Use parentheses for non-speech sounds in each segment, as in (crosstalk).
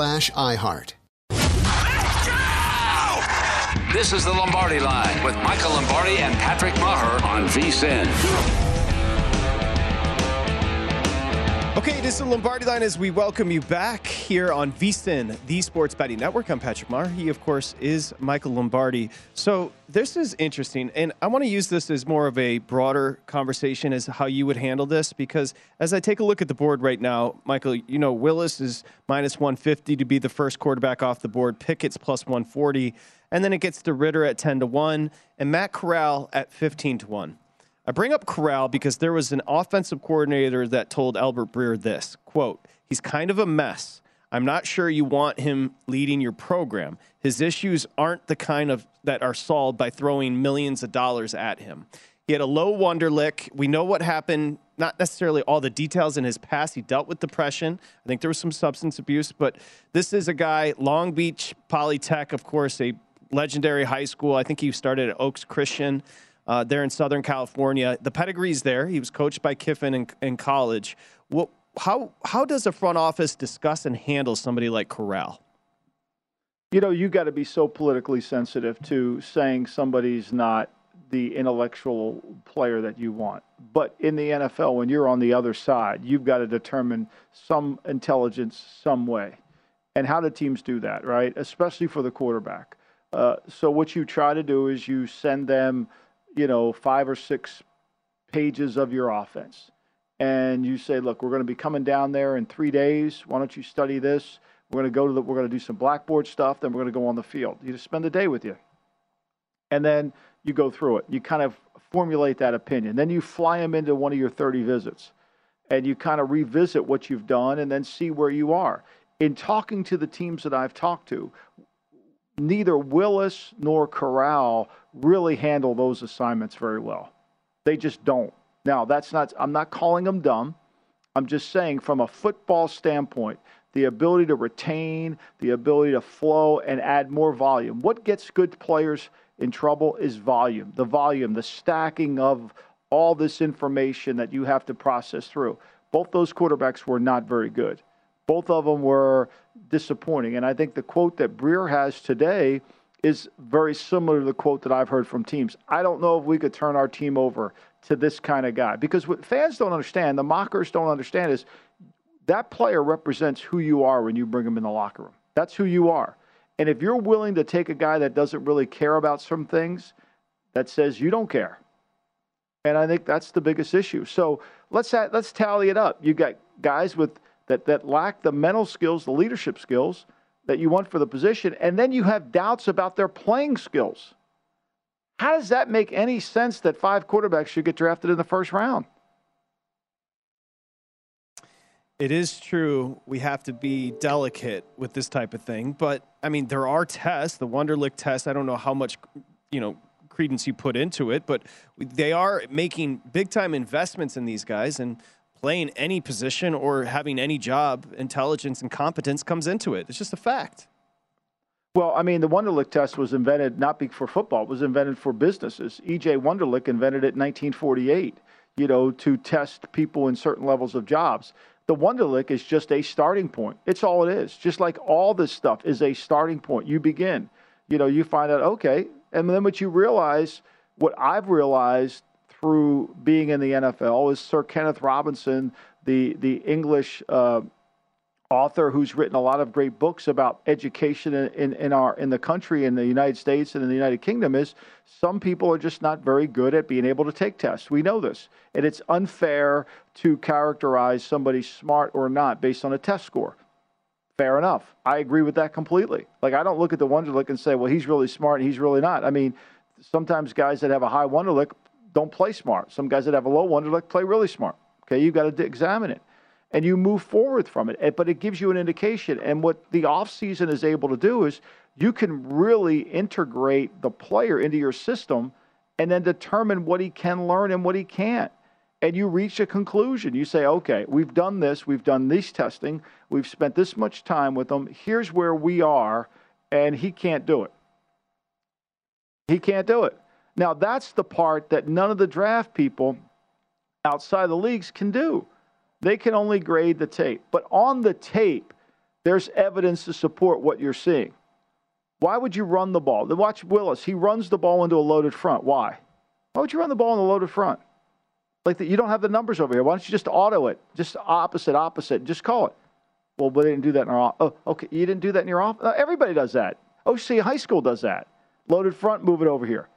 slash iHeart. This is the Lombardi Line with Michael Lombardi and Patrick Maher on VSIN. Okay, this is the Lombardi Line as we welcome you back here on VSIN, the Sports Betting Network. I'm Patrick Maher. He, of course, is Michael Lombardi. So this is interesting, and I want to use this as more of a broader conversation as how you would handle this, because as I take a look at the board right now, Michael, you know, Willis is minus 150 to be the first quarterback off the board, Pickett's plus 140, and then it gets to Ridder at 10 to 1, and Matt Corral at 15 to 1. I bring up Corral because there was an offensive coordinator that told Albert Breer this quote, he's kind of a mess. I'm not sure you want him leading your program. His issues aren't the kind of that are solved by throwing millions of dollars at him. He had a low Wonderlic. We know what happened, not necessarily all the details in his past. He dealt with depression. I think there was some substance abuse, but this is a guy, Long Beach Polytech, of course, a legendary high school. I think he started at Oaks Christian uh, there in Southern California. The pedigree's there. He was coached by Kiffin in, in college. What, how, how does a front office discuss and handle somebody like Corral? You know, you got to be so politically sensitive to saying somebody's not the intellectual player that you want. But in the NFL, when you're on the other side, you've got to determine some intelligence some way. And how do teams do that, right? Especially for the quarterback. Uh, so what you try to do is you send them you know, five or six pages of your offense. And you say, look, we're going to be coming down there in three days. Why don't you study this? We're going to go to the, we're going to do some blackboard stuff. Then we're going to go on the field. You just spend the day with you. And then you go through it. You kind of formulate that opinion. Then you fly them into one of your 30 visits and you kind of revisit what you've done and then see where you are. In talking to the teams that I've talked to, neither Willis nor Corral really handle those assignments very well. They just don't. Now, that's not, I'm not calling them dumb. I'm just saying, from a football standpoint, the ability to retain, the ability to flow and add more volume. What gets good players in trouble is volume, the volume, the stacking of all this information that you have to process through. Both those quarterbacks were not very good. Both of them were disappointing. And I think the quote that Breer has today is very similar to the quote that I've heard from teams. I don't know if we could turn our team over to this kind of guy because what fans don't understand, the mockers don't understand, is that player represents who you are when you bring him in the locker room. That's who you are. And if you're willing to take a guy that doesn't really care about some things, that says you don't care. And I think that's the biggest issue. So let's let's tally it up. You got guys with that that lack the mental skills, the leadership skills that you want for the position, and then you have doubts about their playing skills. How does that make any sense that five quarterbacks should get drafted in the first round? It is true we have to be delicate with this type of thing, but I mean there are tests, the Wonderlic test. I don't know how much you know credence you put into it, but they are making big time investments in these guys and playing any position or having any job, intelligence and competence comes into it. It's just a fact. Well, I mean, the Wonderlic test was invented not for football; it was invented for businesses. E.J. Wonderlic invented it in 1948. You know, to test people in certain levels of jobs. The Wonderlic is just a starting point. It's all it is. Just like all this stuff is a starting point. You begin. You know, you find out, okay, and then what you realize, what I've realized through being in the NFL is Sir Kenneth Robinson, the the English uh, author who's written a lot of great books about education in, in, in, our in the country in the United States and in the United Kingdom is some people are just not very good at being able to take tests. We know this. And it's unfair to characterize somebody smart or not based on a test score. Fair enough. I agree with that completely. Like I don't look at the Wonderlic and say, well, he's really smart and he's really not. I mean, sometimes guys that have a high Wonderlic don't play smart. Some guys that have a low Wonderlic play really smart. Okay, you've got to examine it and you move forward from it. But it gives you an indication. And what the offseason is able to do is you can really integrate the player into your system and then determine what he can learn and what he can't. And you reach a conclusion. You say, okay, we've done this, we've done this testing, we've spent this much time with him. Here's where we are, and he can't do it. He can't do it. Now, that's the part that none of the draft people outside the leagues can do. They can only grade the tape. But on the tape, there's evidence to support what you're seeing. Why would you run the ball? Watch Willis. He runs the ball into a loaded front. Why? Why would you run the ball in a loaded front? Like the, you don't have the numbers over here. Why don't you just auto it? Just opposite, opposite. Just call it. Well, but they didn't do that in our. Oh, okay. You didn't do that in your office. Uh, everybody does that. OC High School does that. Loaded front, move it over here.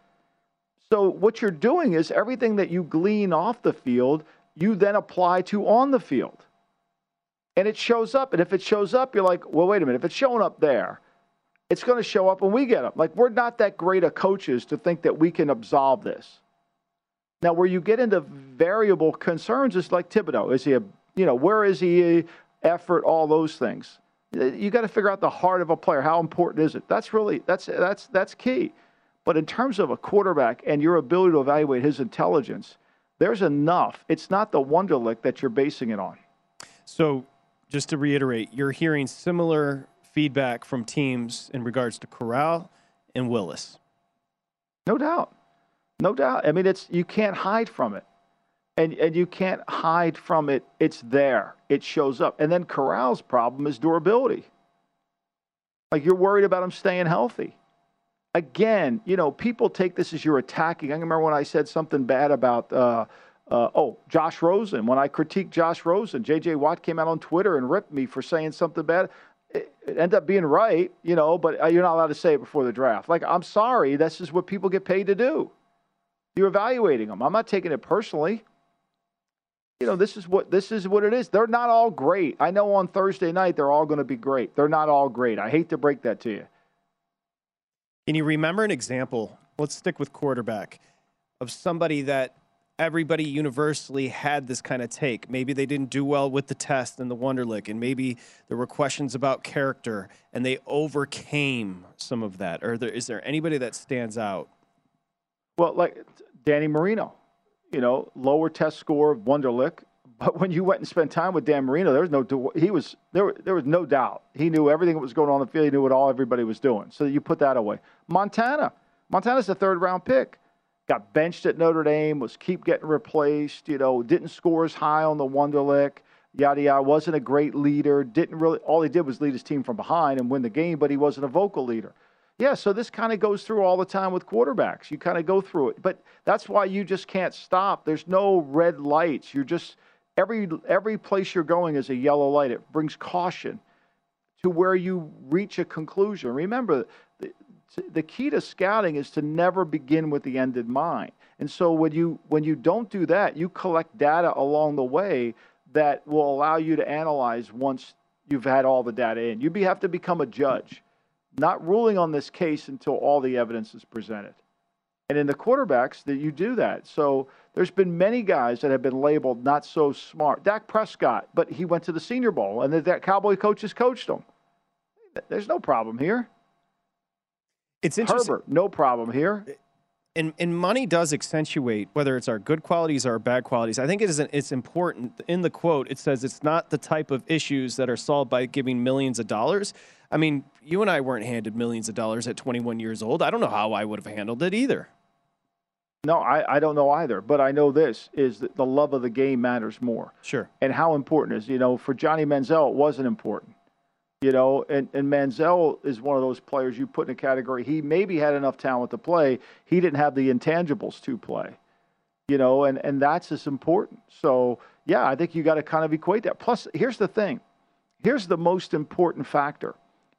So what you're doing is everything that you glean off the field you then apply to on the field. And it shows up. And if it shows up, you're like, well, wait a minute. If it's showing up there, it's going to show up when we get them. Like, we're not that great of coaches to think that we can absolve this. Now, where you get into variable concerns is like Thibodeaux. Is he a, you know, where is he, effort, all those things. You got to figure out the heart of a player. How important is it? That's really, that's, that's, that's key. But in terms of a quarterback and your ability to evaluate his intelligence, there's enough. It's not the Wonderlic that you're basing it on. So, just to reiterate, you're hearing similar feedback from teams in regards to Corral and Willis. No doubt. No doubt. I mean, it's you can't hide from it. And and you can't hide from it. It's there. It shows up. And then Corral's problem is durability. Like you're worried about him staying healthy again, you know, people take this as you're attacking. I remember when I said something bad about, uh, uh, oh, Josh Rosen. When I critiqued Josh Rosen, J.J. Watt came out on Twitter and ripped me for saying something bad. It, ended up being right, you know, but uh, you're not allowed to say it before the draft. Like, I'm sorry, this is what people get paid to do. You're evaluating them. I'm not taking it personally. You know, this is what this is what it is. They're not all great. I know on Thursday night they're all going to be great. They're not all great. I hate to break that to you. Can you remember an example? Let's stick with quarterback of somebody that everybody universally had this kind of take. Maybe they didn't do well with the test and the Wonderlic, and maybe there were questions about character, and they overcame some of that. Or there, is there anybody that stands out? Well, like Danny Marino, you know, lower test score, Wonderlic, but when you went and spent time with Dan Marino, there was no he was there. There was no doubt he knew everything that was going on in the field. He knew what all everybody was doing. So you put that away. Montana, Montana's a third round pick. Got benched at Notre Dame. Was keep getting replaced. You know, didn't score as high on the Wonderlic. Yada yada. Wasn't a great leader. Didn't really. All he did was lead his team from behind and win the game. But he wasn't a vocal leader. Yeah, so this kind of goes through all the time with quarterbacks. You kind of go through it. But that's why you just can't stop. There's no red lights. You're just Every, every place you're going is a yellow light. It brings caution to where you reach a conclusion. Remember, The key to scouting is to never begin with the end in mind. And so when you when you don't do that, you collect data along the way that will allow you to analyze once you've had all the data in. You have to become a judge, not ruling on this case until all the evidence is presented. And in the quarterbacks, that you do that. So there's been many guys that have been labeled not so smart. Dak Prescott, but he went to the Senior Bowl, and that Cowboy coaches coached him. There's no problem here. It's interesting. Herbert, no problem here. And, and money does accentuate whether it's our good qualities or our bad qualities. I think it is an, it's important. In the quote, it says it's not the type of issues that are solved by giving millions of dollars. I mean, you and I weren't handed millions of dollars at 21 years old. I don't know how I would have handled it either. No, I, I don't know either. But I know this is that the love of the game matters more. Sure. And how important is, you know, for Johnny Manziel, it wasn't important. You know, and, and Manziel is one of those players you put in a category. He maybe had enough talent to play. He didn't have the intangibles to play. You know, and, and that's as important. So yeah, I think you got to kind of equate that. Plus, here's the thing. Here's the most important factor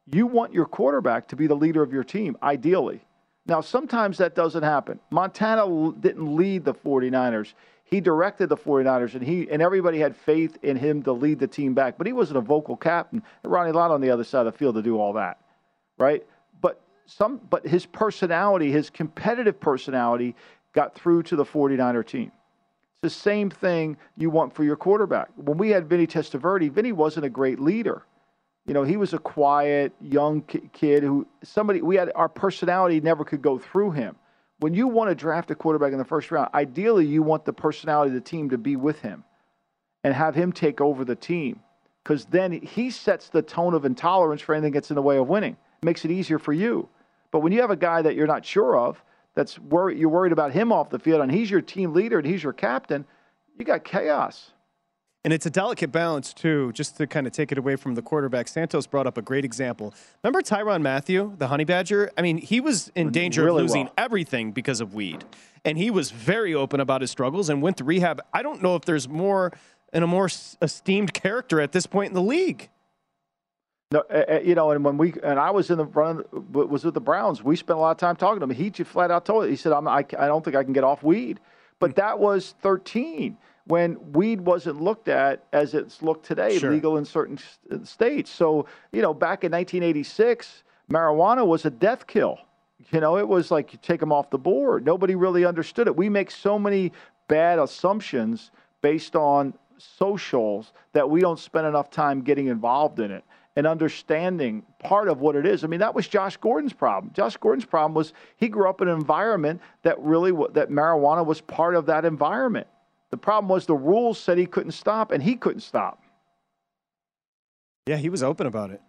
you want your quarterback to be the leader of your team, ideally. Now, sometimes that doesn't happen. Montana didn't lead the 49ers. He directed the 49ers, and he and everybody had faith in him to lead the team back. But he wasn't a vocal captain. Ronnie Lott on the other side of the field to do all that, right? But some, but his personality, his competitive personality, got through to the 49er team. It's the same thing you want for your quarterback. When we had Vinny Testaverde, Vinny wasn't a great leader you know, he was a quiet young kid who somebody we had our personality never could go through him. When you want to draft a quarterback in the first round, ideally you want the personality of the team to be with him and have him take over the team because then he sets the tone of intolerance for anything that gets in the way of winning. Makes it easier for you. But when you have a guy that you're not sure of, that's worried, you're worried about him off the field, and he's your team leader and he's your captain, you got chaos. And it's a delicate balance, too, just to kind of take it away from the quarterback. Santos brought up a great example. Remember Tyrann Mathieu, the honey badger? I mean, he was in danger really of losing well. everything because of weed. And he was very open about his struggles and went to rehab. I don't know if there's more and a more esteemed character at this point in the league. No, you know, and when we and I was in the run was with the Browns, we spent a lot of time talking to him. He just flat out told it. He said, "I'm I, I don't think I can get off weed." But hmm. that was 13 when weed wasn't looked at as it's looked today, sure. legal in certain uh, states. So, you know, back in 1986, marijuana was a death kill. You know, it was like you take them off the board. Nobody really understood it. We make so many bad assumptions based on socials that we don't spend enough time getting involved in it and understanding part of what it is. I mean, that was Josh Gordon's problem. Josh Gordon's problem was he grew up in an environment that really that marijuana was part of that environment. The problem was the rules said he couldn't stop, and he couldn't stop. Yeah, he was open about it.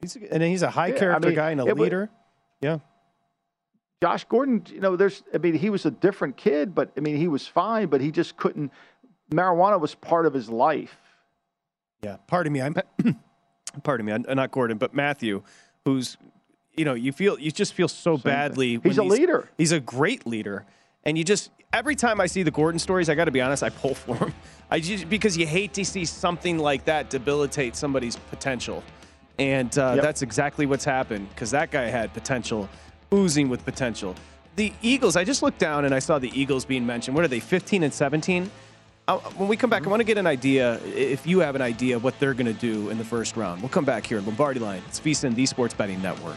He's and he's a high yeah, character I mean, guy and a leader. Was, yeah. Josh Gordon, you know, there's, I mean, he was a different kid, but I mean, he was fine, but he just couldn't. Marijuana was part of his life. Yeah, pardon me. I'm, (clears throat) pardon me. I'm not Gordon, but Mathieu, who's, you know, you feel, you just feel so badly. He's a he's, leader. He's a great leader, and you just every time I see the Gordon stories, I got to be honest, I pull for him. I just because you hate to see something like that debilitate somebody's potential, and uh, yep. that's exactly what's happened because that guy had potential, oozing with potential. The Eagles, I just looked down and I saw the Eagles being mentioned. What are they, 15 and 17? Uh, when we come back, I want to get an idea, if you have an idea, what they're going to do in the first round. We'll come back here in Lombardi Line. It's VSIN, the Sports Betting Network.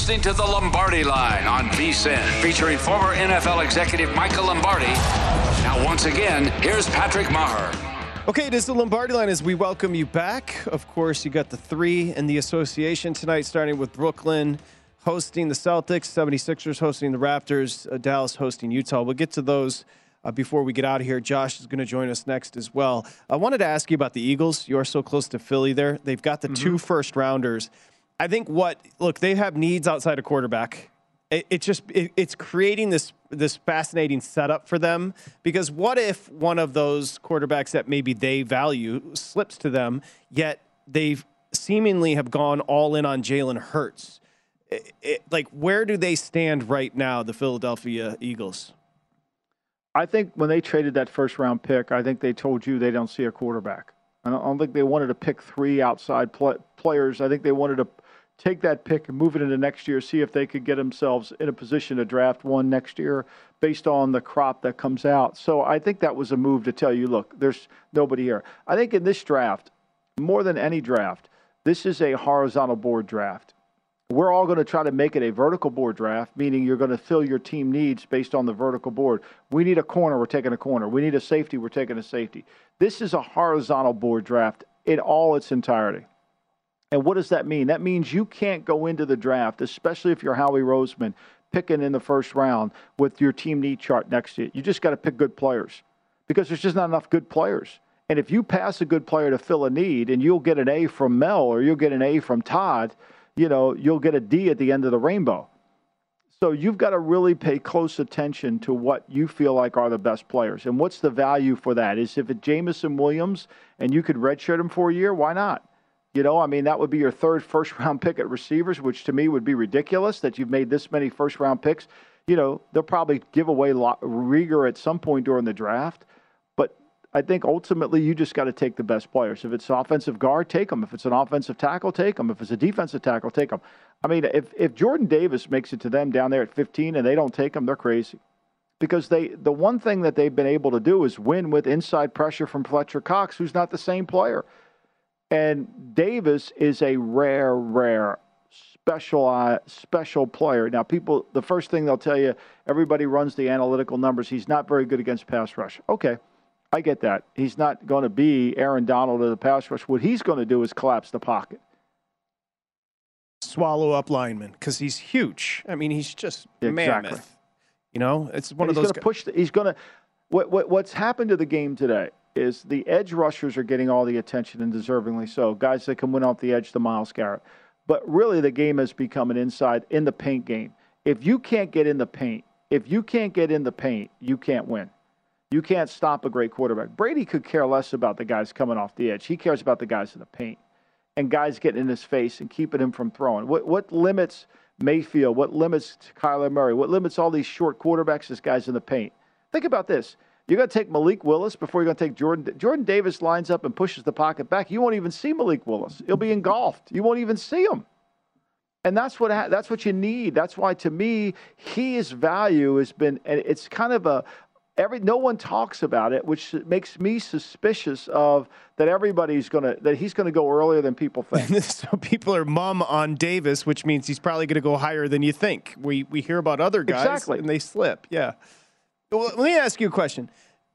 Listening to the Lombardi Line on VSIN, featuring former NFL executive Michael Lombardi. Now, once again, here's Patrick Maher. Okay, it is the Lombardi line as we welcome you back. Of course, you got the three in the association tonight, starting with Brooklyn hosting the Celtics, 76ers hosting the Raptors, uh, Dallas hosting Utah. We'll get to those uh, before we get out of here. Josh is going to join us next as well. I wanted to ask you about the Eagles. You are so close to Philly there. They've got the two first rounders. I think what, look, they have needs outside of quarterback it, it just it, it's creating this this fascinating setup for them because what if one of those quarterbacks that maybe they value slips to them yet they seemingly have gone all in on Jalen Hurts It- it- like where do they stand right now the Philadelphia Eagles I think when they traded that first round pick, I think they told you they don't see a quarterback. I don't, think they wanted to pick three outside pl- players. I think they wanted to take that pick and move it into next year, see if they could get themselves in a position to draft one next year based on the crop that comes out. So I think that was a move to tell you, look, there's nobody here. I think in this draft, more than any draft, this is a horizontal board draft. We're all going to try to make it a vertical board draft, meaning you're going to fill your team needs based on the vertical board. We need a corner, we're taking a corner. We need a safety, we're taking a safety. This is a horizontal board draft in all its entirety. And what does that mean? That means you can't go into the draft, especially if you're Howie Roseman, picking in the first round with your team need chart next to you. You just got to pick good players because there's just not enough good players. And if you pass a good player to fill a need and you'll get an A from Mel or you'll get an A from Todd, you know, you'll get a D at the end of the rainbow. So you've got to really pay close attention to what you feel like are the best players. And what's the value for that? Is if it's Jameson Williams and you could redshirt him for a year, why not? You know, I mean, that would be your third (laughs) first round pick at receivers, which to me would be ridiculous that you've made this many first round picks. You know, they'll probably give away Reagor at some point during the draft. But I think ultimately you just got to take the best players. If it's an offensive guard, take them. If it's an offensive tackle, take them. If it's a defensive tackle, take them. I mean, if, if Jordan Davis makes it to them down there at 15 and they don't take him, they're crazy. Because they the one thing that they've been able to do is win with inside pressure from Fletcher Cox, who's not the same player. And Davis is a rare, rare, special, uh, special player. Now, people, the first thing they'll tell you, everybody runs the analytical numbers. He's not very good against pass rush. Okay, I get that. He's not going to be Aaron Donald of the pass rush. What he's going to do is collapse the pocket. swallow up lineman because he's huge I mean he's just Exactly. mammoth you know it's one And of he's those going to push. The, he's going to. What, what what's happened to the game today is the edge rushers are getting all the attention and deservingly so. Guys that can win off the edge, the Myles Garrett. But really, the game has become an inside in the paint game. If you can't get in the paint, if you can't get in the paint, you can't win. You can't stop a great quarterback. Brady could care less about the guys coming off the edge. He cares about the guys in the paint and guys getting in his face and keeping him from throwing. What, what limits Mayfield? What limits Kyler Murray? What limits all these short quarterbacks is guys in the paint? Think about this. You're going to take Malik Willis before you're going to take Jordan. Jordan Davis lines up and pushes the pocket back. You won't even see Malik Willis. He'll be engulfed. You won't even see him. And that's what ha- that's what you need. That's why, to me, his value has been. and It's kind of a every. No one talks about it, which makes me suspicious of that. Everybody's gonna that he's gonna go earlier than people think. (laughs) so people are mum on Davis, which means he's probably going to go higher than you think. We we hear about other guys Exactly. and they slip. Yeah. Well, let me ask you a question.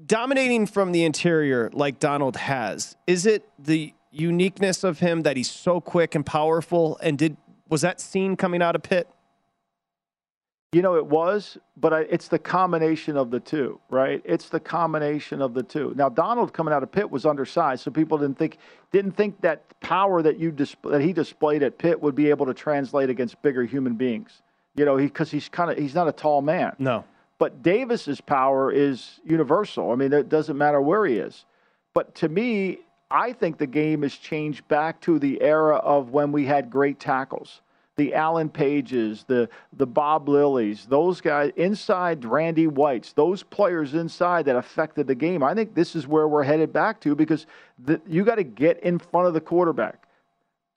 Dominating from the interior like Donald has, is it the uniqueness of him that he's so quick and powerful? And did was that seen coming out of Pitt? You know, it was, but I, it's the combination of the two, right? It's the combination of the two. Now, Donald coming out of Pitt was undersized, so people didn't think didn't think that power that you dis- that he displayed at Pitt would be able to translate against bigger human beings. You know, because he's kind of he's not a tall man. No. But Davis's power is universal. I mean, it doesn't matter where he is. But to me, I think the game has changed back to the era of when we had great tackles. The Alan Pages, the the Bob Lillys, those guys inside Randy Whites, those players inside that affected the game. I think this is where we're headed back to because the, you got to get in front of the quarterback.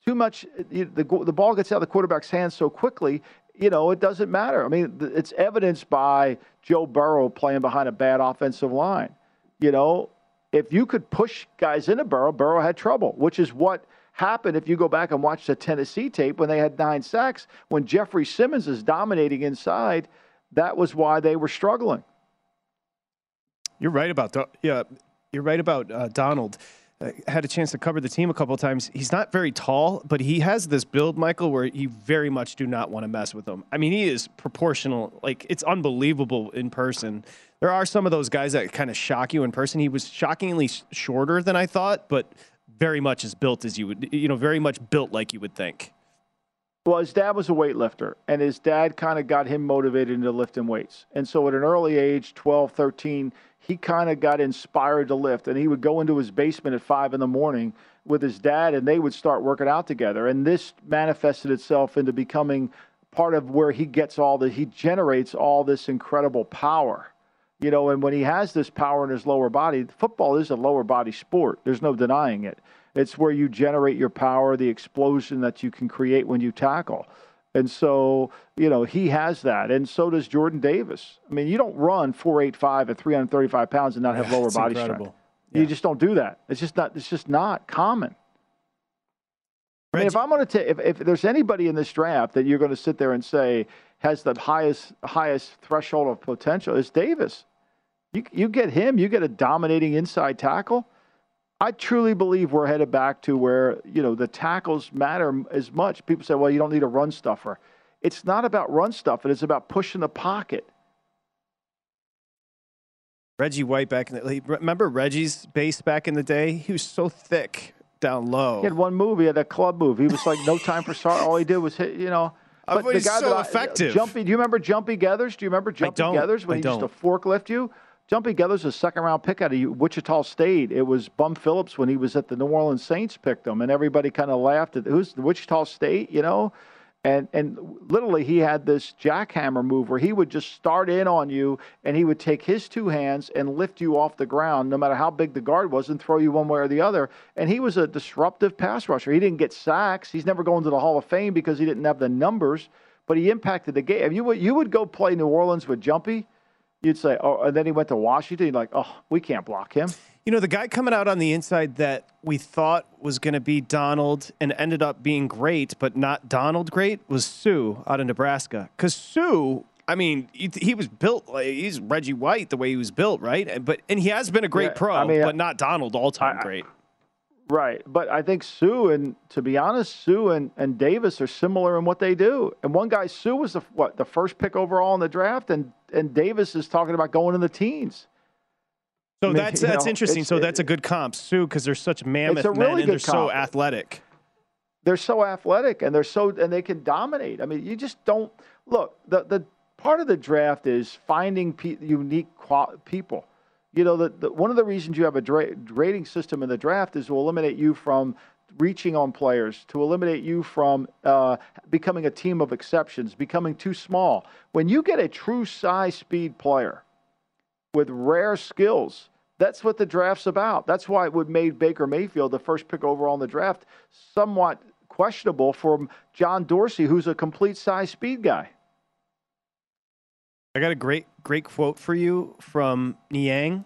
Too much, the, the ball gets out of the quarterback's hands so quickly, you know, it doesn't matter. I mean, it's evidenced by Joe Burrow playing behind a bad offensive line. You know, if you could push guys into Burrow, Burrow had trouble, which is what happened if you go back and watch the Tennessee tape when they had nine sacks. When Jeffery Simmons is dominating inside, that was why they were struggling. You're right about yeah. You're right about uh, Donald. Uh, had a chance to cover the team a couple times. He's not very tall, but he has this build, Michael, where you very much do not want to mess with him. I mean, he is proportional. Like it's unbelievable in person. There are some of those guys that kind of shock you in person. He was shockingly shorter than I thought, but very much as built as you would, you know, very much built like you would think. Well, his dad was a weightlifter, and his dad kind of got him motivated into lifting weights. And so at an early age, 12, 13, he kind of got inspired to lift. And he would go into his basement at 5 in the morning with his dad, and they would start working out together. And this manifested itself into becoming part of where he gets all the, he generates all this incredible power. You know, and when he has this power in his lower body, football is a lower body sport. There's no denying it. It's where you generate your power, the explosion that you can create when you tackle. And so, you know, he has that. And so does Jordan Davis. I mean, you don't run 485 at 335 pounds and not have lower That's body incredible. strength. You just don't do that. It's just not it's just not common. I mean, if I'm going to take, if, if there's anybody in this draft that you're going to sit there and say has the highest highest threshold of potential, is Davis. You you get him, you get a dominating inside tackle. I truly believe we're headed back to where you know the tackles matter as much. People say, "Well, you don't need a run stuffer." It's not about run stuffing; it's about pushing the pocket. Reggie White back in the remember Reggie's base back in the day? He was so thick down low. He had one move. He had a club move. He was like no time for start. All he did was hit. You know. But but he's so that I- effective. Jumpy. Do you remember Jumpy Geathers? Do you remember Jumpy. Geathers when I he used don't. to forklift you? Jumpy Geathers a second round pick out of Wichita State. It was Bum Phillips when he was at the New Orleans Saints picked him, and everybody kind of laughed at who's Wichita State, you know. And and literally he had this jackhammer move where he would just start in on you and he would take his two hands and lift you off the ground no matter how big the guard was and throw you one way or the other. And he was a disruptive pass rusher. He didn't get sacks. He's never going to the Hall of Fame because he didn't have the numbers, but he impacted the game. You would you would go play New Orleans with Jumpy, you'd say, oh, and then he went to Washington. You'd like, oh, we can't block him. You know, the guy coming out on the inside that we thought was going to be Donald and ended up being great, but not Donald great, was Suh out of Nebraska. Because Suh, I mean, he, he was built like he's Reggie White the way he was built, right? And- But and he has been a great Yeah, pro, I mean, but not Donald all time great. Right. But I think Suh and to be honest, Suh and, and Davis are similar in what they do. And one guy, Suh was the what, the first pick overall in the draft, and and Davis is talking about going in the teens. So I mean, that's (laughs) that's know, interesting. So that's a good comp, Suh, because they're such mammoth a men and they're good so athletic. they're so athletic and they're so and they can dominate. I mean, you just don't look. The the part of the draft is finding pe- unique qual- people. You know, the, the one of the reasons you have a dra- rating system in the draft is to eliminate you from reaching on players, to eliminate you from uh, becoming a team of exceptions, becoming too small. When you get a true size speed player with rare skills. That's what the draft's about. That's why it would made Baker Mayfield the first pick overall in the draft somewhat questionable from John Dorsey, who's a complete size speed guy. I got a great great quote for you from Niang.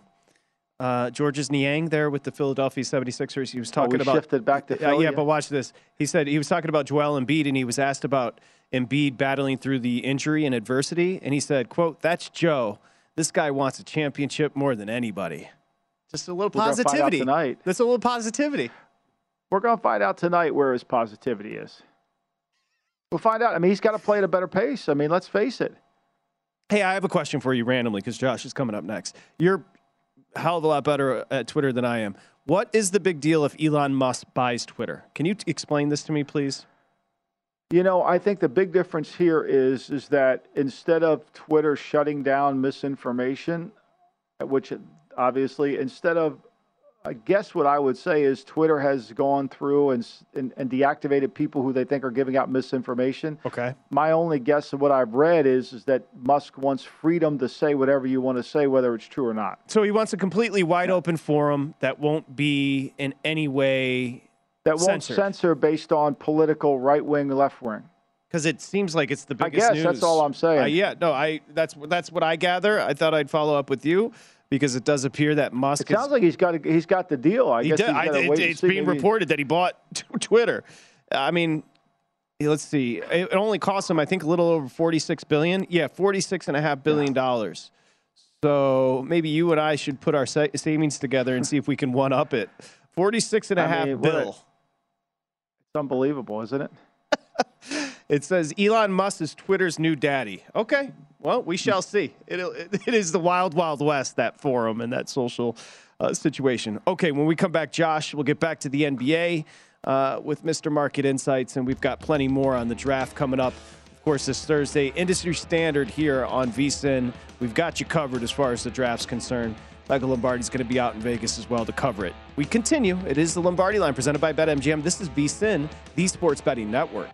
Uh, Georges Niang there with the Philadelphia 76ers. He was talking Oh, about shifted back to Uh, Philly, yeah, yeah. but watch this. He said he was talking about Joel Embiid, and he was asked about Embiid battling through the injury and adversity, and he said, "quote That's Joe. This guy wants a championship more than anybody." Just a little We're find out positivity tonight. That's a little positivity. We're going to find out tonight where his positivity is. We'll find out. I mean, he's got to play at a better pace. I mean, let's face it. Hey, I have a question for you randomly because Josh is coming up next. You're a hell of a lot better at Twitter than I am. What is the big deal if Elon Musk buys Twitter? Can you t- explain this to me, please? You know, I think the big difference here is is that instead of Twitter shutting down misinformation, which obviously instead of I guess what I would say is Twitter has gone through and, and and deactivated people who they think are giving out misinformation. Okay. My only guess of what I've read is is that Musk wants freedom to say whatever you want to say, whether it's true or not. So he wants a completely wide open forum that won't be in any way That won't Censored. censor based on political right wing, left wing. because it seems like it's the I biggest guess that's all I'm saying. Uh, yeah, no, I that's that's what I gather. I thought I'd follow up with you because it does appear that Musk It sounds like he's got a, he's got the deal. I guess did. he's I, it- it's being Maybe- reported that he bought (laughs) Twitter. I mean, let's see. It only cost him, I think, a little over forty-six billion. Yeah, forty-six and a half billion dollars. So maybe you and I should put our sa- savings together and see if we can one up it. Forty-six and a I half mean, bill. It's unbelievable, isn't it? (laughs) It says Elon Musk is Twitter's new daddy. Okay, well, we shall see. It, it is the wild, wild west, that forum and that social uh, situation. Okay, when we come back, Josh, we'll get back to the NBA uh, with Mr. Market Insights, and we've got plenty more on the draft coming up. Of course, this Thursday, industry standard here on VSIN. We've got you covered as far as the draft's concerned. Michael Lombardi's going to be out in Vegas as well to cover it. We continue. It is the Lombardi line presented by BetMGM. This is VSIN, the Sports Betting Network.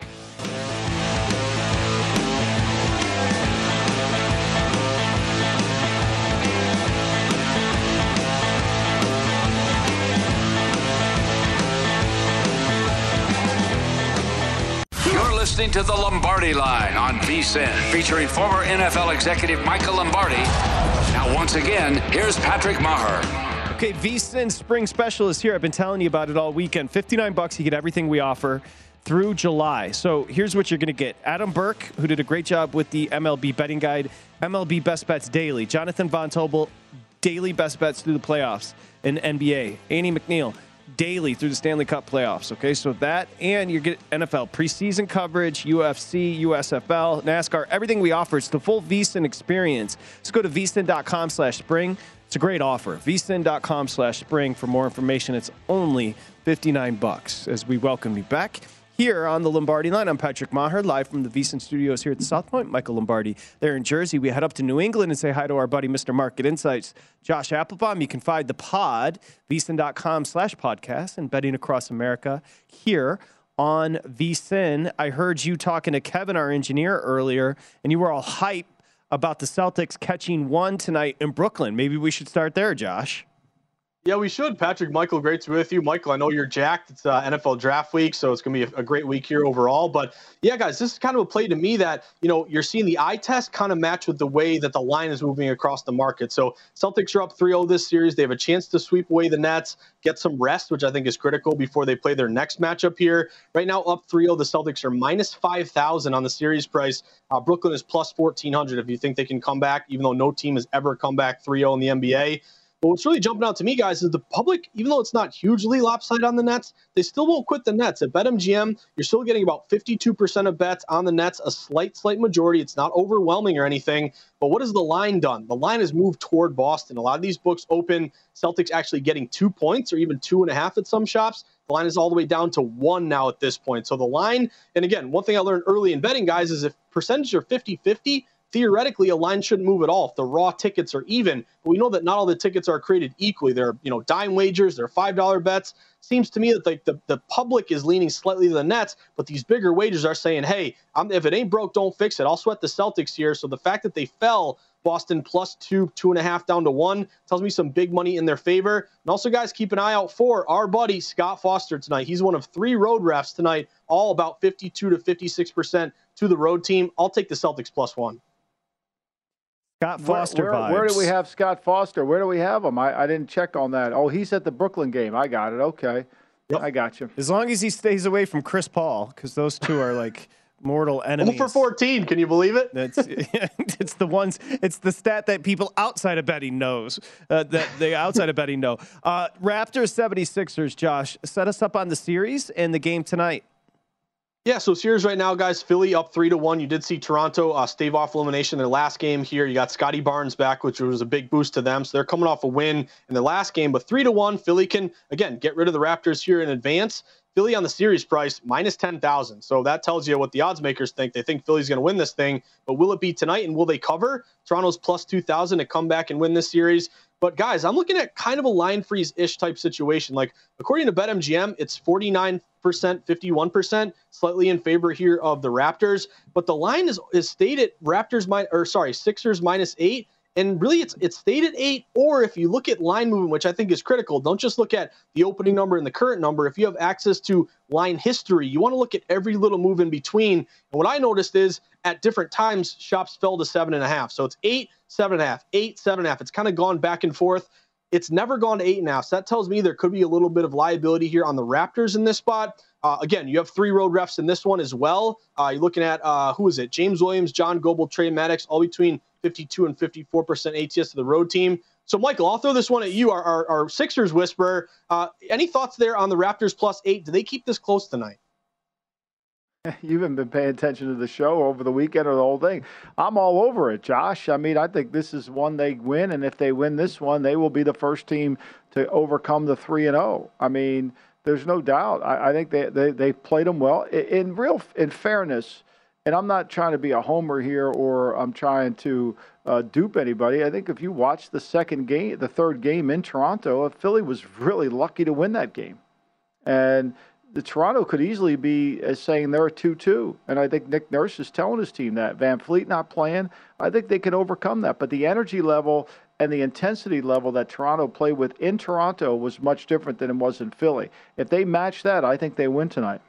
Listening to the Lombardi Line on VSIN, featuring former NFL executive Michael Lombardi. Now, once again, here's Patrick Maher. Okay, VSIN Spring Special is here. I've been telling you about it all weekend. 59 bucks, you get everything we offer through July. So here's what you're going to get. Adam Burke, who did a great job with the MLB betting guide, MLB Best Bets Daily. Jonathan Von Tobel, daily best bets through the playoffs in NBA. Annie McNeil, daily through the Stanley Cup playoffs. Okay, so that and you get NFL preseason coverage, UFC, USFL, NASCAR, everything we offer. It's the full VSIN experience. So go to vsin.com slash spring. It's a great offer. vsin.com slash spring for more information. It's only 59 bucks as we welcome you back. Here on the Lombardi line, I'm Patrick Maher, live from the VSIN studios here at the South Point. Michael Lombardi there in Jersey. We head up to New England and say hi to our buddy, Mr. Market Insights, Josh Appelbaum. You can find the pod, VSIN.com slash podcast, and betting across America here on VSIN. I heard you talking to Kevin, our engineer, earlier, and you were all hype about the Celtics catching one tonight in Brooklyn. Maybe we should start there, Josh. Yeah, we should. Patrick, Michael, great to be with you. Michael, I know you're jacked. It's uh, NFL draft week, so it's going to be a, a great week here overall. But yeah, guys, this is kind of a play to me that, you know, you're seeing the eye test kind of match with the way that the line is moving across the market. So Celtics are up 3 0 this series. They have a chance to sweep away the Nets, get some rest, which I think is critical before they play their next matchup here. Right now, up 3 0, the Celtics are minus 5,000 on the series price. Uh, Brooklyn is plus 1,400 if you think they can come back, even though no team has ever come back 3 0 in the NBA. But what's really jumping out to me, guys, is the public, even though it's not hugely lopsided on the Nets, they still won't quit the Nets. At BetMGM, you're still getting about 52% of bets on the Nets, a slight, slight majority. It's not overwhelming or anything. But what has the line done? The line has moved toward Boston. A lot of these books open Celtics actually getting two points or even two and a half at some shops. The line is all the way down to one now at this point. So the line, and again, one thing I learned early in betting, guys, is if percentages are 50 50, theoretically a line shouldn't move at all if the raw tickets are even. But we know that not all the tickets are created equally. They're you know dime wagers, they're five dollar bets. Seems to me that like the, the public is leaning slightly to the Nets, but these bigger wagers are saying, hey, I'm, if it ain't broke, don't fix it. I'll sweat the Celtics here. So the fact that they fell Boston plus two, two and a half down to one tells me some big money in their favor. And also, guys, keep an eye out for our buddy Scott Foster tonight. He's one of three road refs tonight, all about 52 to 56% to the road team. I'll take the Celtics plus one. Scott Foster where, where, where, do we have Scott Foster? Where do we have him? I, I didn't check on that. Oh, he's at the Brooklyn game. I got it. Okay. Yep. I got you. As long as he stays away from Chris Paul, because those two are like (laughs) mortal enemies. for 14. Can you believe it? That's (laughs) it's the ones. It's the stat that people outside of betting knows. Uh, that the outside of betting know. Uh, Raptors 76ers. Josh, set us up on the series and the game tonight. Yeah, so series right now, guys. Philly up three to one. You did see Toronto uh, stave off elimination in their last game here. You got Scottie Barnes back, which was a big boost to them. So they're coming off a win in the last game, but three to one. Philly can again get rid of the Raptors here in advance. Philly on the series price minus 10,000. So that tells you what the odds makers think. They think Philly's going to win this thing, but will it be tonight and will they cover? Toronto's plus 2,000 to come back and win this series. But guys, I'm looking at kind of a line freeze ish type situation. Like according to BetMGM, it's 49 percent 51%, slightly in favor here of the Raptors. But the line is is stated Raptors minus or sorry, Sixers minus eight. And really, it's it's stayed at eight. Or if you look at line movement, which I think is critical, don't just look at the opening number and the current number. If you have access to line history, you want to look at every little move in between. And what I noticed is at different times, shops fell to seven and a half. So it's eight, seven and a half, eight, seven and a half. It's kind of gone back and forth. It's never gone to eight and a half. So that tells me there could be a little bit of liability here on the Raptors in this spot. Uh, again, you have three road refs in this one as well. Uh, you're looking at uh, who is it? James Williams, John Goble, Tre Maddox, all between 52 and 54 percent ATS to the road team. So, Michael, I'll throw this one at you, our, our, our Sixers whisperer. Uh, any thoughts there on the Raptors plus eight? Do they keep this close tonight? (laughs) You haven't been paying attention to the show over the weekend or the whole thing. I'm all over it, Josh. I mean, I think this is one they win, and if they win this one, they will be the first team to overcome the three and zero. Oh. I mean, there's no doubt. I, I think they, they they played them well. In, in real, in fairness, and I'm not trying to be a homer here, or I'm trying to uh, dupe anybody. I think if you watch the second game, the third game in Toronto, Philly was really lucky to win that game, and the Toronto could easily be as saying they're a two-two, and I think Nick Nurse is telling his team that VanVleet not playing. I think they can overcome that, but the energy level and the intensity level that Toronto played with in Toronto was much different than it was in Philly. If they match that, I think they win tonight.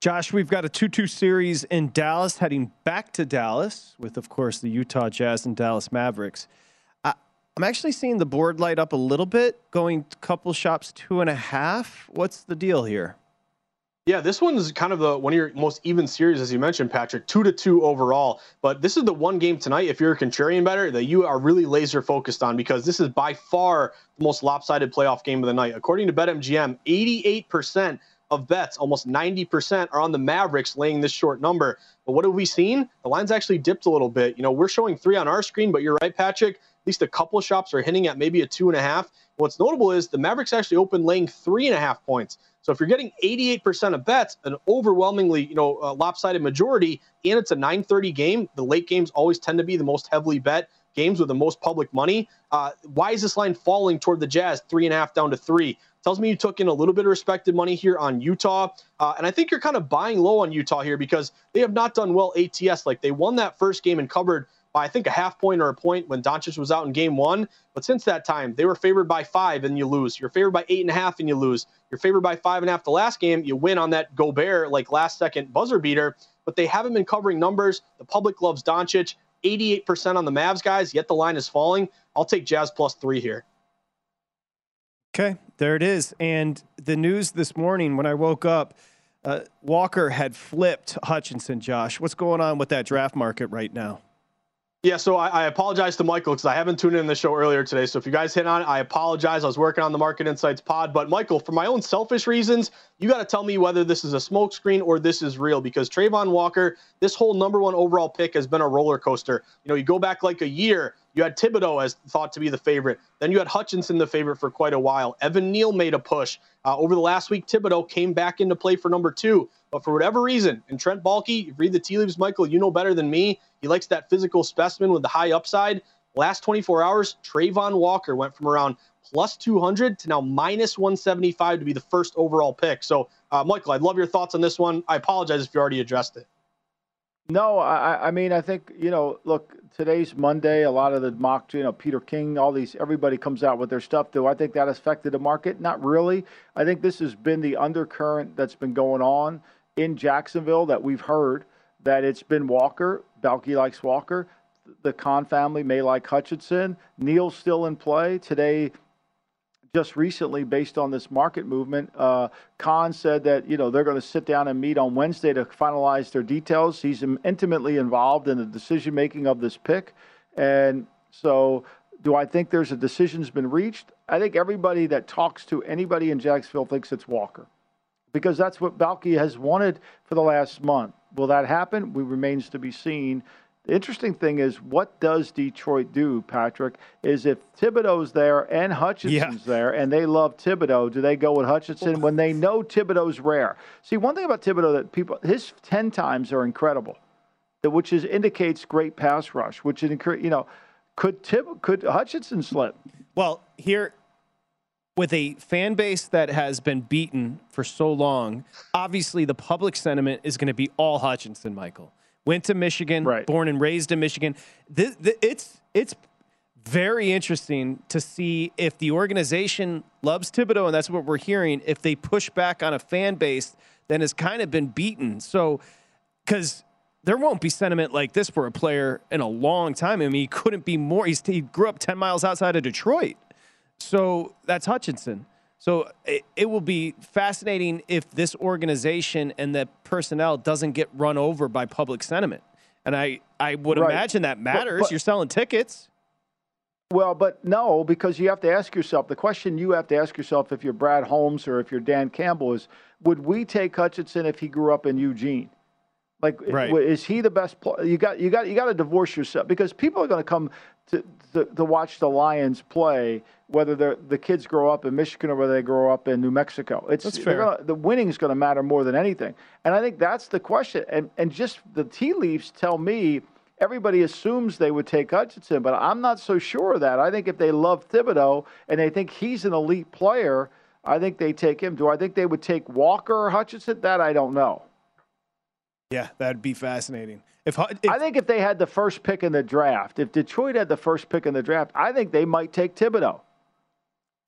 Josh, we've got a 2 2 series in Dallas, heading back to Dallas with, of course, the Utah Jazz and Dallas Mavericks. I'm actually seeing the board light up a little bit, going couple shops two and a half. What's the deal here? Yeah, this one's kind of the one of your most even series, as you mentioned, Patrick. Two to two overall. But this is the one game tonight, if you're a contrarian better, that you are really laser focused on because this is by far the most lopsided playoff game of the night. According to BetMGM, 88% of bets, almost 90%, are on the Mavericks laying this short number. But what have we seen? The line's actually dipped a little bit. You know, we're showing three on our screen, but you're right, Patrick. At least a couple of shops are hitting at maybe a two and a half. What's notable is the Mavericks actually opened laying three and a half points. So if you're getting 88% of bets, an overwhelmingly, you know, uh, lopsided majority, and it's a 9:30 game, the late games always tend to be the most heavily bet games with the most public money. Uh, why is this line falling toward the Jazz, three and a half down to three? Tells me you took in a little bit of respected money here on Utah. Uh, and I think you're kind of buying low on Utah here because they have not done well ATS. Like they won that first game and covered by I think a half point or a point when Doncic was out in game one. But since that time, they were favored by five and you lose. You're favored by eight and a half and you lose. You're favored by five and a half the last game. You win on that Gobert like last second buzzer beater. But they haven't been covering numbers. The public loves Doncic. 88% on the Mavs guys, yet the line is falling. I'll take Jazz plus three here. Okay, there it is. And the news this morning when I woke up, uh, Walker had flipped Hutchinson. Josh, what's going on with that draft market right now? Yeah, so I, I apologize to Michael because I haven't tuned in the show earlier today. So if you guys hit on it, I apologize. I was working on the Market Insights pod. But Michael, for my own selfish reasons, you got to tell me whether this is a smokescreen or this is real because Travon Walker, this whole number one overall pick has been a roller coaster. You know, you go back like a year, you had Thibodeaux as thought to be the favorite. Then you had Hutchinson the favorite for quite a while. Evan Neal made a push. Uh, over the last week, Thibodeaux came back into play for number two. But for whatever reason, and Trent Baalke, read the tea leaves, Michael, you know better than me. He likes that physical specimen with the high upside. Last 24 hours, Travon Walker went from around plus 200 to now minus 175 to be the first overall pick. So, uh, Michael, I'd love your thoughts on this one. I apologize if you already addressed it. No, I, I mean, I think, you know, look, today's Monday. A lot of the mock, you know, Peter King, all these, everybody comes out with their stuff. Do I think that affected the market? Not really. I think this has been the undercurrent that's been going on in Jacksonville that we've heard that it's been Walker. Baalke likes Walker. The Khan family may like Hutchinson. Neal's still in play. Today, just recently, based on this market movement, uh, Khan said that you know they're going to sit down and meet on Wednesday to finalize their details. He's intimately involved in the decision making of this pick, and so do I think there's a decision's been reached? I think everybody that talks to anybody in Jacksonville thinks it's Walker because that's what Baalke has wanted for the last month. Will that happen? We remains to be seen. The interesting thing is, what does Detroit do, Patrick? Is if Thibodeaux's there and Hutchinson's yeah. there, and they love Thibodeaux, do they go with Hutchinson when they know Thibodeaux's rare? See, one thing about Thibodeaux that people his ten times are incredible, which is indicates great pass rush. Which is you know, could Tib, could Hutchinson slip? Well, here with a fan base that has been beaten for so long, obviously the public sentiment is going to be all Hutchinson, Michael. Went to Michigan, right. born and raised in Michigan. This, this, it's it's very interesting to see if the organization loves Thibodeaux, and that's what we're hearing. If they push back on a fan base that has kind of been beaten, so because there won't be sentiment like this for a player in a long time. I mean, he couldn't be more. He's, he grew up ten miles outside of Detroit. So that's Hutchinson. So it, it, will be fascinating if this organization and the personnel doesn't get run over by public sentiment. And I, I would right. imagine that matters. But, but, You're selling tickets. Well, but no, because you have to ask yourself the question you have to ask yourself if you're Brad Holmes or if you're Dan Campbell is would we take Hutchinson if he grew up in Eugene? Like, right. is he the best player? You got, you got, you got to divorce yourself because people are going to come to, to, to watch the Lions play, whether the kids grow up in Michigan or whether they grow up in New Mexico. It's that's fair. Gonna, the winning is going to matter more than anything, and I think that's the question. And and just the tea leaves tell me everybody assumes they would take Hutchinson, but I'm not so sure of that. I think if they love Thibodeaux and they think he's an elite player, I think they take him. Do I think they would take Walker or Hutchinson? That I don't know. Yeah, that'd be fascinating. If, if, I think if they had the first pick in the draft, if Detroit had the first pick in the draft, I think they might take Thibodeaux.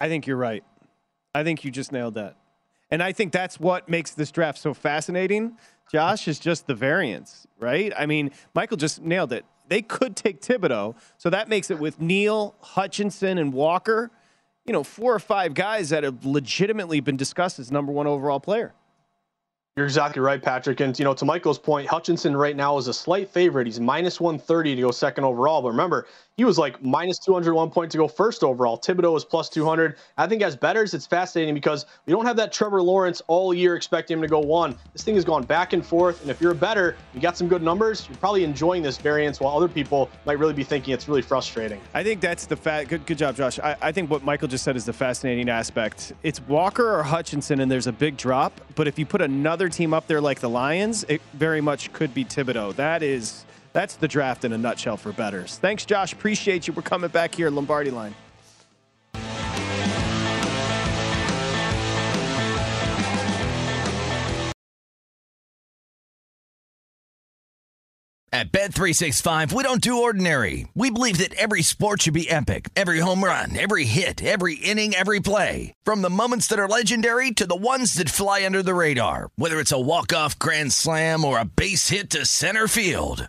I think you're right. I think you just nailed that. And I think that's what makes this draft so fascinating, Josh, is just the variance, right? I mean, Michael just nailed it. They could take Thibodeaux, so that makes it with Neal, Hutchinson, and Walker, you know, four or five guys that have legitimately been discussed as number one overall player. You're exactly right, Patrick. And, you know, to Michael's point, Hutchinson right now is a slight favorite. He's minus 130 to go second overall. But remember, he was like minus 201 point to go first overall. Thibodeaux was plus 200. I think as betters, it's fascinating because we don't have that Trevor Lawrence all year expecting him to go one. This thing has gone back and forth. And if you're a better, you got some good numbers, you're probably enjoying this variance while other people might really be thinking it's really frustrating. I think that's the fat. Good, good job, Josh. I, I think what Michael just said is the fascinating aspect. It's Walker or Hutchinson, and there's a big drop. But if you put another team up there like the Lions, it very much could be Thibodeaux. That is that's the draft in a nutshell for betters. Thanks, Josh. Appreciate you. We're coming back here, Lombardi line. At Bet365, we don't do ordinary. We believe that every sport should be epic. Every home run, every hit, every inning, every play. From the moments that are legendary to the ones that fly under the radar. Whether it's a walk-off grand slam or a base hit to center field.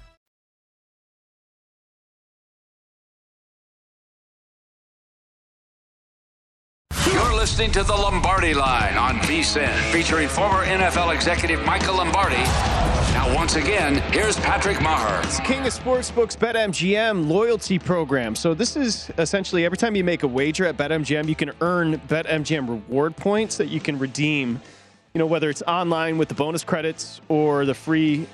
Listening to the Lombardi Line on VSIN, featuring former NFL executive Michael Lombardi. Now, once again, here's Patrick Maher. It's King of Sportsbooks BetMGM loyalty program. So this is essentially every time you make a wager at BetMGM, you can earn BetMGM reward points that you can redeem. You know whether it's online with the bonus credits or the free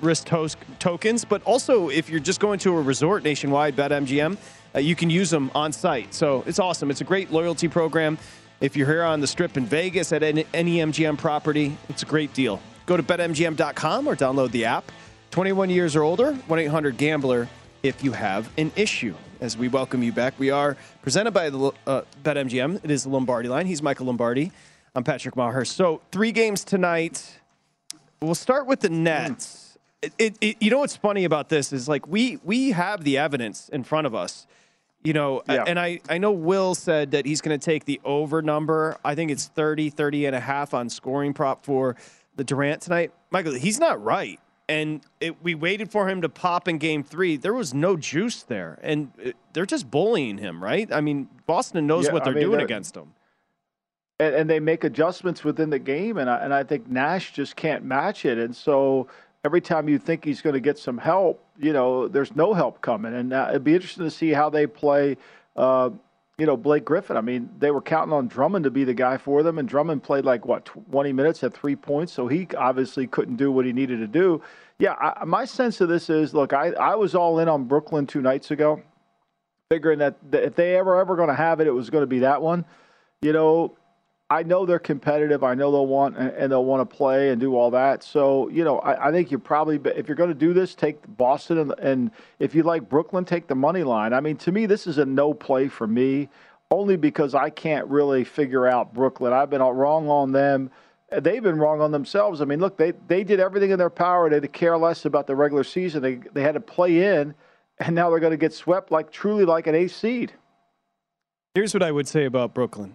wrist toast tokens, but also if you're just going to a resort nationwide, BetMGM, uh, you can use them on site. So it's awesome. It's a great loyalty program. If you're here on the strip in Vegas at any, MGM property, it's a great deal. Go to betmgm.com or download the app. 21 years or older, 1 800 Gambler if you have an issue. As we welcome you back, we are presented by the uh, BetMGM. It is the Lombardi line. He's Michael Lombardi. I'm Patrick Maher. So, three games tonight. We'll start with the Nets. It, it, it- you know what's funny about this is like we we have the evidence in front of us. You know, Yeah. and I, I know Will said that he's going to take the over number. I think it's 30, 30 and a half on scoring prop for the Durant tonight. Michael, he's not right. And it, we waited for him to pop in game three. There was no juice there. And it, they're just bullying him, right? I mean, Boston knows Yeah, what they're mean, doing against him. and, and they make adjustments within the game, and I, and I think Nash just can't match it. And so every time you think he's going to get some help, you know, there's no help coming. And uh, it'd be interesting to see how they play. Uh, you know, Blake Griffin. I mean, they were counting on Drummond to be the guy for them, and Drummond played like what 20 minutes at three points, so he obviously couldn't do what he needed to do. Yeah, I, my sense of this is, look, I, I was all in on Brooklyn two nights ago, figuring that, if they ever ever going to have it, it was going to be that one. You know, I know they're competitive. I know they'll want and they'll want to play and do all that. So you know, I, I think you probably if you're going to do this, take Boston and, and if you like Brooklyn, take the money line. I mean, to me, this is a no play for me, only because I can't really figure out Brooklyn. I've been wrong on them. They've been wrong on themselves. I mean, look, they they did everything in their power to care less about the regular season. They they had to play in, and now they're going to get swept like truly like an eighth seed. Here's what I would say about Brooklyn.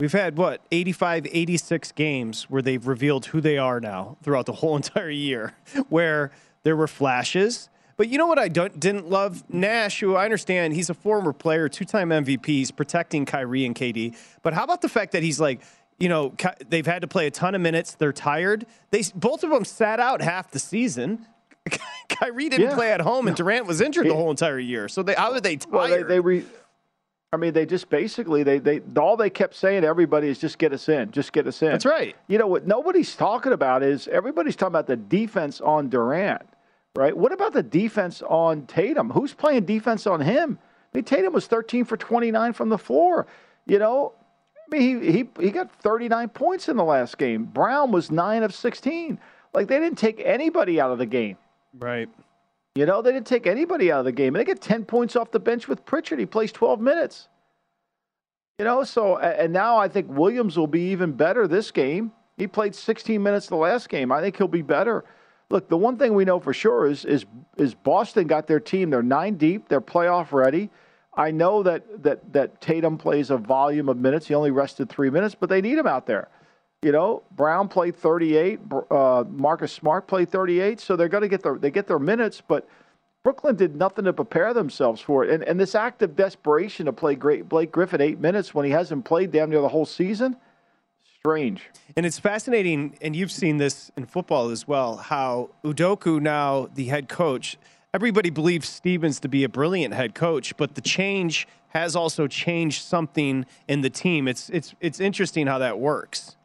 We've had what 85, 86 games where they've revealed who they are now throughout the whole (laughs) entire year, where there were flashes. But you know what I don't, didn't love? Nash, who I understand he's a former player, two time MVP, he's protecting Kyrie and KD. But how about the fact that he's like, you know, they've had to play a ton of minutes. They're tired. They both of them sat out half the season. (laughs) Kyrie didn't Yeah. play at home, and Durant was injured the whole entire year. So they how are they tired? Well, they, they re, I mean, they just basically they they all they kept saying to everybody is just get us in, just get us in. That's right. You know what nobody's talking about is everybody's talking about the defense on Durant, right? What about the defense on Tatum? Who's playing defense on him? I mean, Tatum was 13 for 29 from the floor. You know, I mean, he he he got 39 points in the last game. Brown was nine of 16. Like they didn't take anybody out of the game. Right. You know, they didn't take anybody out of the game. And they get 10 points off the bench with Pritchard. He plays 12 minutes. You know, so, and now I think Williams will be even better this game. He played 16 minutes the last game. I think he'll be better. Look, the one thing we know for sure is is is Boston got their team. They're nine deep. They're playoff ready. I know that that that Tatum plays a volume of minutes. He only rested three minutes, but they need him out there. You know, Brown played 38. Uh, Marcus Smart played 38. So they're going to get their they get their minutes, but Brooklyn did nothing to prepare themselves for it. And and this act of desperation to play great Blake Griffin eight minutes when he hasn't played damn near the whole season, strange. And it's fascinating, and you've seen this in football as well. How Udoka now the head coach. Everybody believes Stevens to be a brilliant head coach, but the change has also changed something in the team. It's it's it's interesting how that works.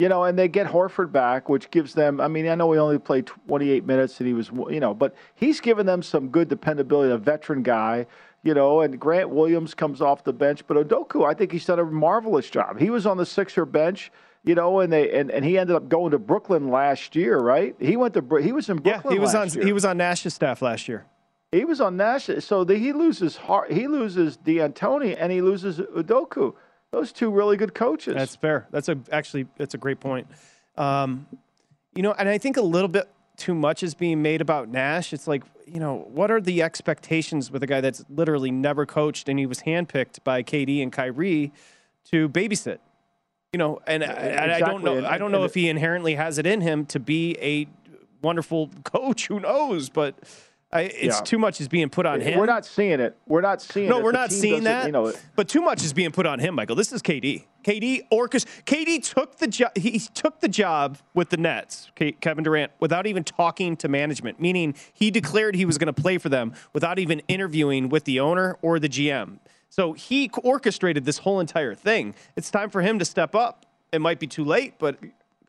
You know, and they get Horford back, which gives them. I mean, I know he only played 28 minutes, and he was, you know, but he's given them some good dependability. A veteran guy, you know, and Grant Williams comes off the bench, but Udoka, I think he's done a marvelous job. He was on the Sixer bench, you know, and they and, and he ended up going to Brooklyn last year, right? He went to he was in Brooklyn. Yeah, he was on year. he was on Nash's staff last year. He was on Nash, so the, he loses heart, he loses D'Antoni, and he loses Udoka those two really good coaches. That's fair. That's a actually that's a great point. Um, you know, and I think a little bit too much is being made about Nash. It's like, you know, what are the expectations with a guy that's literally never coached and he was handpicked by KD and Kyrie to babysit? You know, and, exactly. and I don't know. I don't know if he inherently has it in him to be a wonderful (laughs) coach. Who knows? But I, it's yeah. too much is being put on him. We're not seeing it. We're not seeing. No, it. we're the not seeing that. You know, but too much is being put on him, Michael. This is KD. KD Orcus. KD took the job. He took the job with the Nets, Kevin Durant, without even talking to management. Meaning he declared he was going to play for them without even interviewing with the owner or the GM. So he orchestrated this whole entire thing. It's time for him to step up. It might be too late, but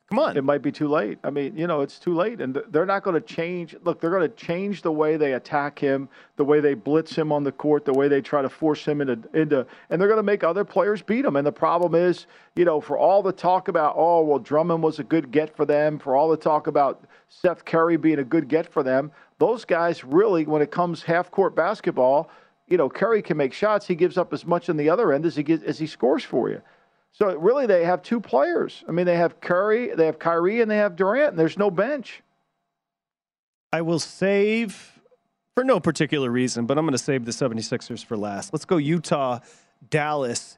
Come on. It might be too late. I mean, you know, it's too late. And they're not going to change. Look, they're going to change the way they attack him, the way they blitz him on the court, the way they try to force him into, into and they're going to make other players beat him. And the problem is, you know, for all the talk about, oh, well, Drummond was a good get for them, for all the talk about Seth Curry being a good get for them, those guys really, when it comes half court basketball, you know, Curry can make shots. He gives up as much on the other end as he gets, as he scores for you. So really, they have two players. I mean, they have Curry, they have Kyrie, and they have Durant, and there's no bench. I will save, for no particular reason, but I'm going to save the 76ers for last. Let's go Utah, Dallas.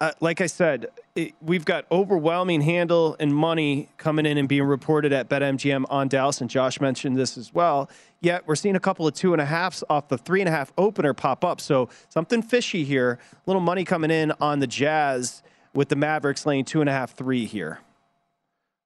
Uh, like I said, it, we've got overwhelming handle and money coming in and being reported at BetMGM on Dallas, and Josh mentioned this as well. Yet we're seeing a couple of two and a halfs off the three and a half opener pop up. So something fishy here. A little money coming in on the Jazz with the Mavericks laying two and a half, three here?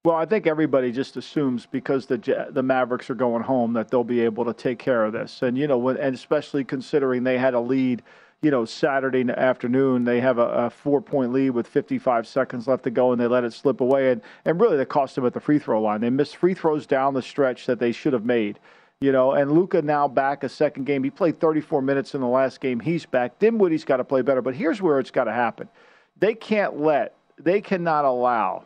Well, I think everybody just assumes because the the Mavericks are going home that they'll be able to take care of this, and you know, and especially considering they had a lead, you know, Saturday afternoon, they have a, a four point lead with 55 seconds left to go, and they let it slip away, and and really, that cost them at the free throw line. They missed free throws down the stretch that they should have made. You know, and Luka now back a second game. He played 34 minutes in the last game. He's back. Dinwiddie's got to play better, but here's where it's got to happen they can't let, they cannot allow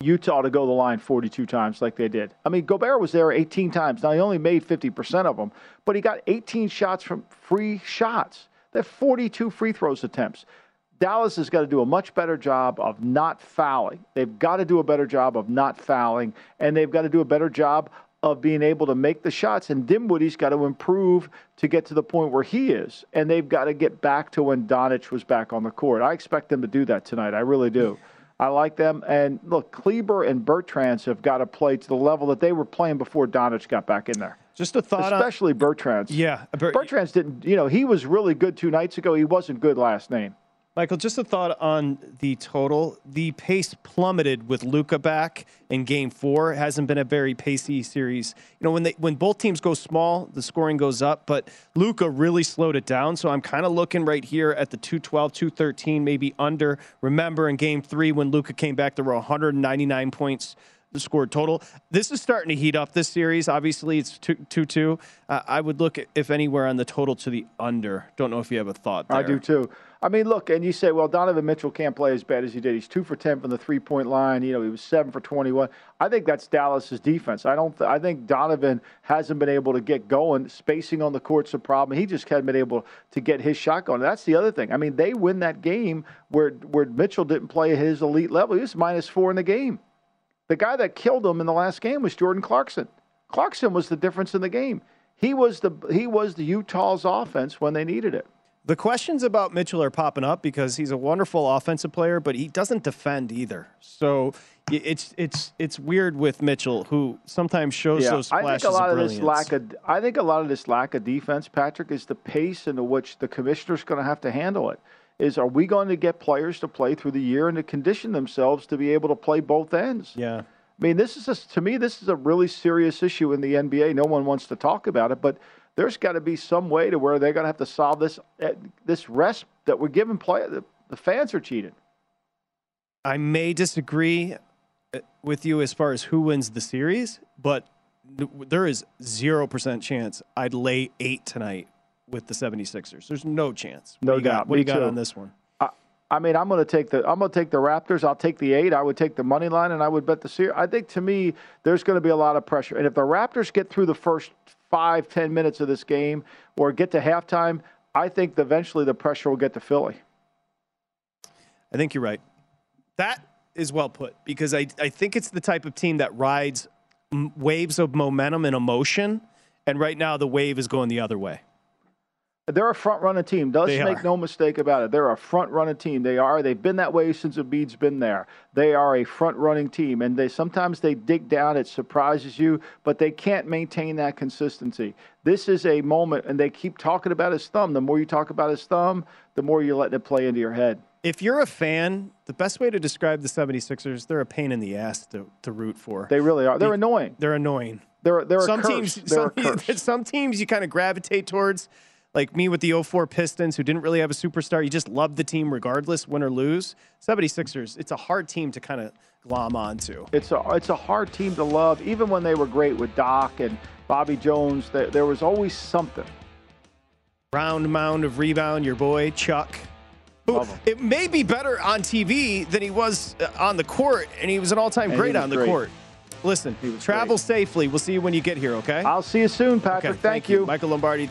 Utah to go the line 42 times like they did. I mean, Gobert was there 18 times. Now, he only made 50% of them, but he got 18 shots from free shots. They're 42 free throws attempts. Dallas has got to do a much better job of not fouling. They've got to do a better job of not fouling, and they've got to do a better job of being able to make the shots. And Dinwiddie's got to improve to get to the point where he is. And they've got to get back to when Doncic was back on the court. I expect them to do that tonight. I really do. I like them. And look, Kleber and Bertans have got to play to the level that they were playing before Doncic got back in there. Just a thought, especially on, Bertans. Yeah, Bert, Bertans didn't. You know, he was really good two nights ago. He wasn't good last name. Michael, just a thought on the total. The pace plummeted with Luka back in Game Four. It hasn't been a very pacey series. You know, when they when both teams go small, the scoring goes up, but Luka really slowed it down. So I'm kind of looking right here at the 212, 213, maybe under. Remember in Game Three when Luka came back, there were 199 points scored total. This is starting to heat up this series. Obviously, it's 2 2. Uh, I would look, if anywhere, on the total to the under. Don't know if you have a thought there. I do too. I mean, look, and you say, well, Donovan Mitchell can't play as bad as he did. He's two for ten from the three point line. You know, he was seven for twenty one. I think that's Dallas's defense. I don't. Th- I think Donovan hasn't been able to get going. Spacing on the court's a problem. He just hadn't been able to get his shot going. That's the other thing. I mean, they win that game where where Mitchell didn't play his elite level. He was minus four in the game. The guy that killed him in the last game was Jordan Clarkson. Clarkson was the difference in the game. He was the he was the Utah's offense when they needed it. The questions about Mitchell are popping up because he's a wonderful offensive player, but he doesn't defend either. So it's it's it's weird with Mitchell, who sometimes shows yeah, those flashes I think a lot of, of, this lack of I think a lot of this lack of defense, Patrick, is the pace into which the commissioner's going to have to handle it is are we going to get players to play through the year and to condition themselves to be able to play both ends? Yeah. I mean, this is a, to me, this is a really serious issue in the NBA. No one wants to talk about it, but there's got to be some way to where they're going to have to solve this eh, this rest that we're giving play. The, the fans are cheating. I may disagree eh, with you as far as who wins the series, but there is 0% chance I'd lay eight tonight with the 76ers. There's no chance. No what doubt. Got, what Me do you got too. on this one? I, I mean, I'm going to take the I'm going to take the Raptors. I'll take the eight. I would take the money line, and I would bet the series. I think to me, there's going to be a lot of pressure, and if the Raptors get through the first five ten minutes of this game or get to halftime, I think eventually the pressure will get to Philly. I think you're right. That is well put because I I think it's the type of team that rides waves of momentum and emotion, and right now the wave is going the other way. They're a front running team. Let's They make are. no mistake about it. They're a front running team. They are. They've been that way since Embiid's been there. They are a front running team, and they sometimes they dig down. It surprises you, but they can't maintain that consistency. This is a moment, and they keep talking about his thumb. The more you talk about his thumb, the more you're letting it play into your head. If you're a fan, the best way to describe the 76ers, they're a pain in the ass to, to root for. They really are. They're annoying. They're annoying. They're they're some teams some, (laughs) some teams you kind of gravitate towards like me with the 04 Pistons who didn't really have a superstar you just love the team regardless win or lose 76ers it's a hard team to kind of glom onto It's a it's a hard team to love. Even when they were great with Doc and Bobby Jones, there, there was always something. round mound of rebound your boy Chuck who, it may be better on TV than he was uh, on the court and he was an all-time And he great on the great. court listen travel safely we'll see you when you get here okay I'll see you soon, Patrick. Okay, thank, you. Michael Lombardi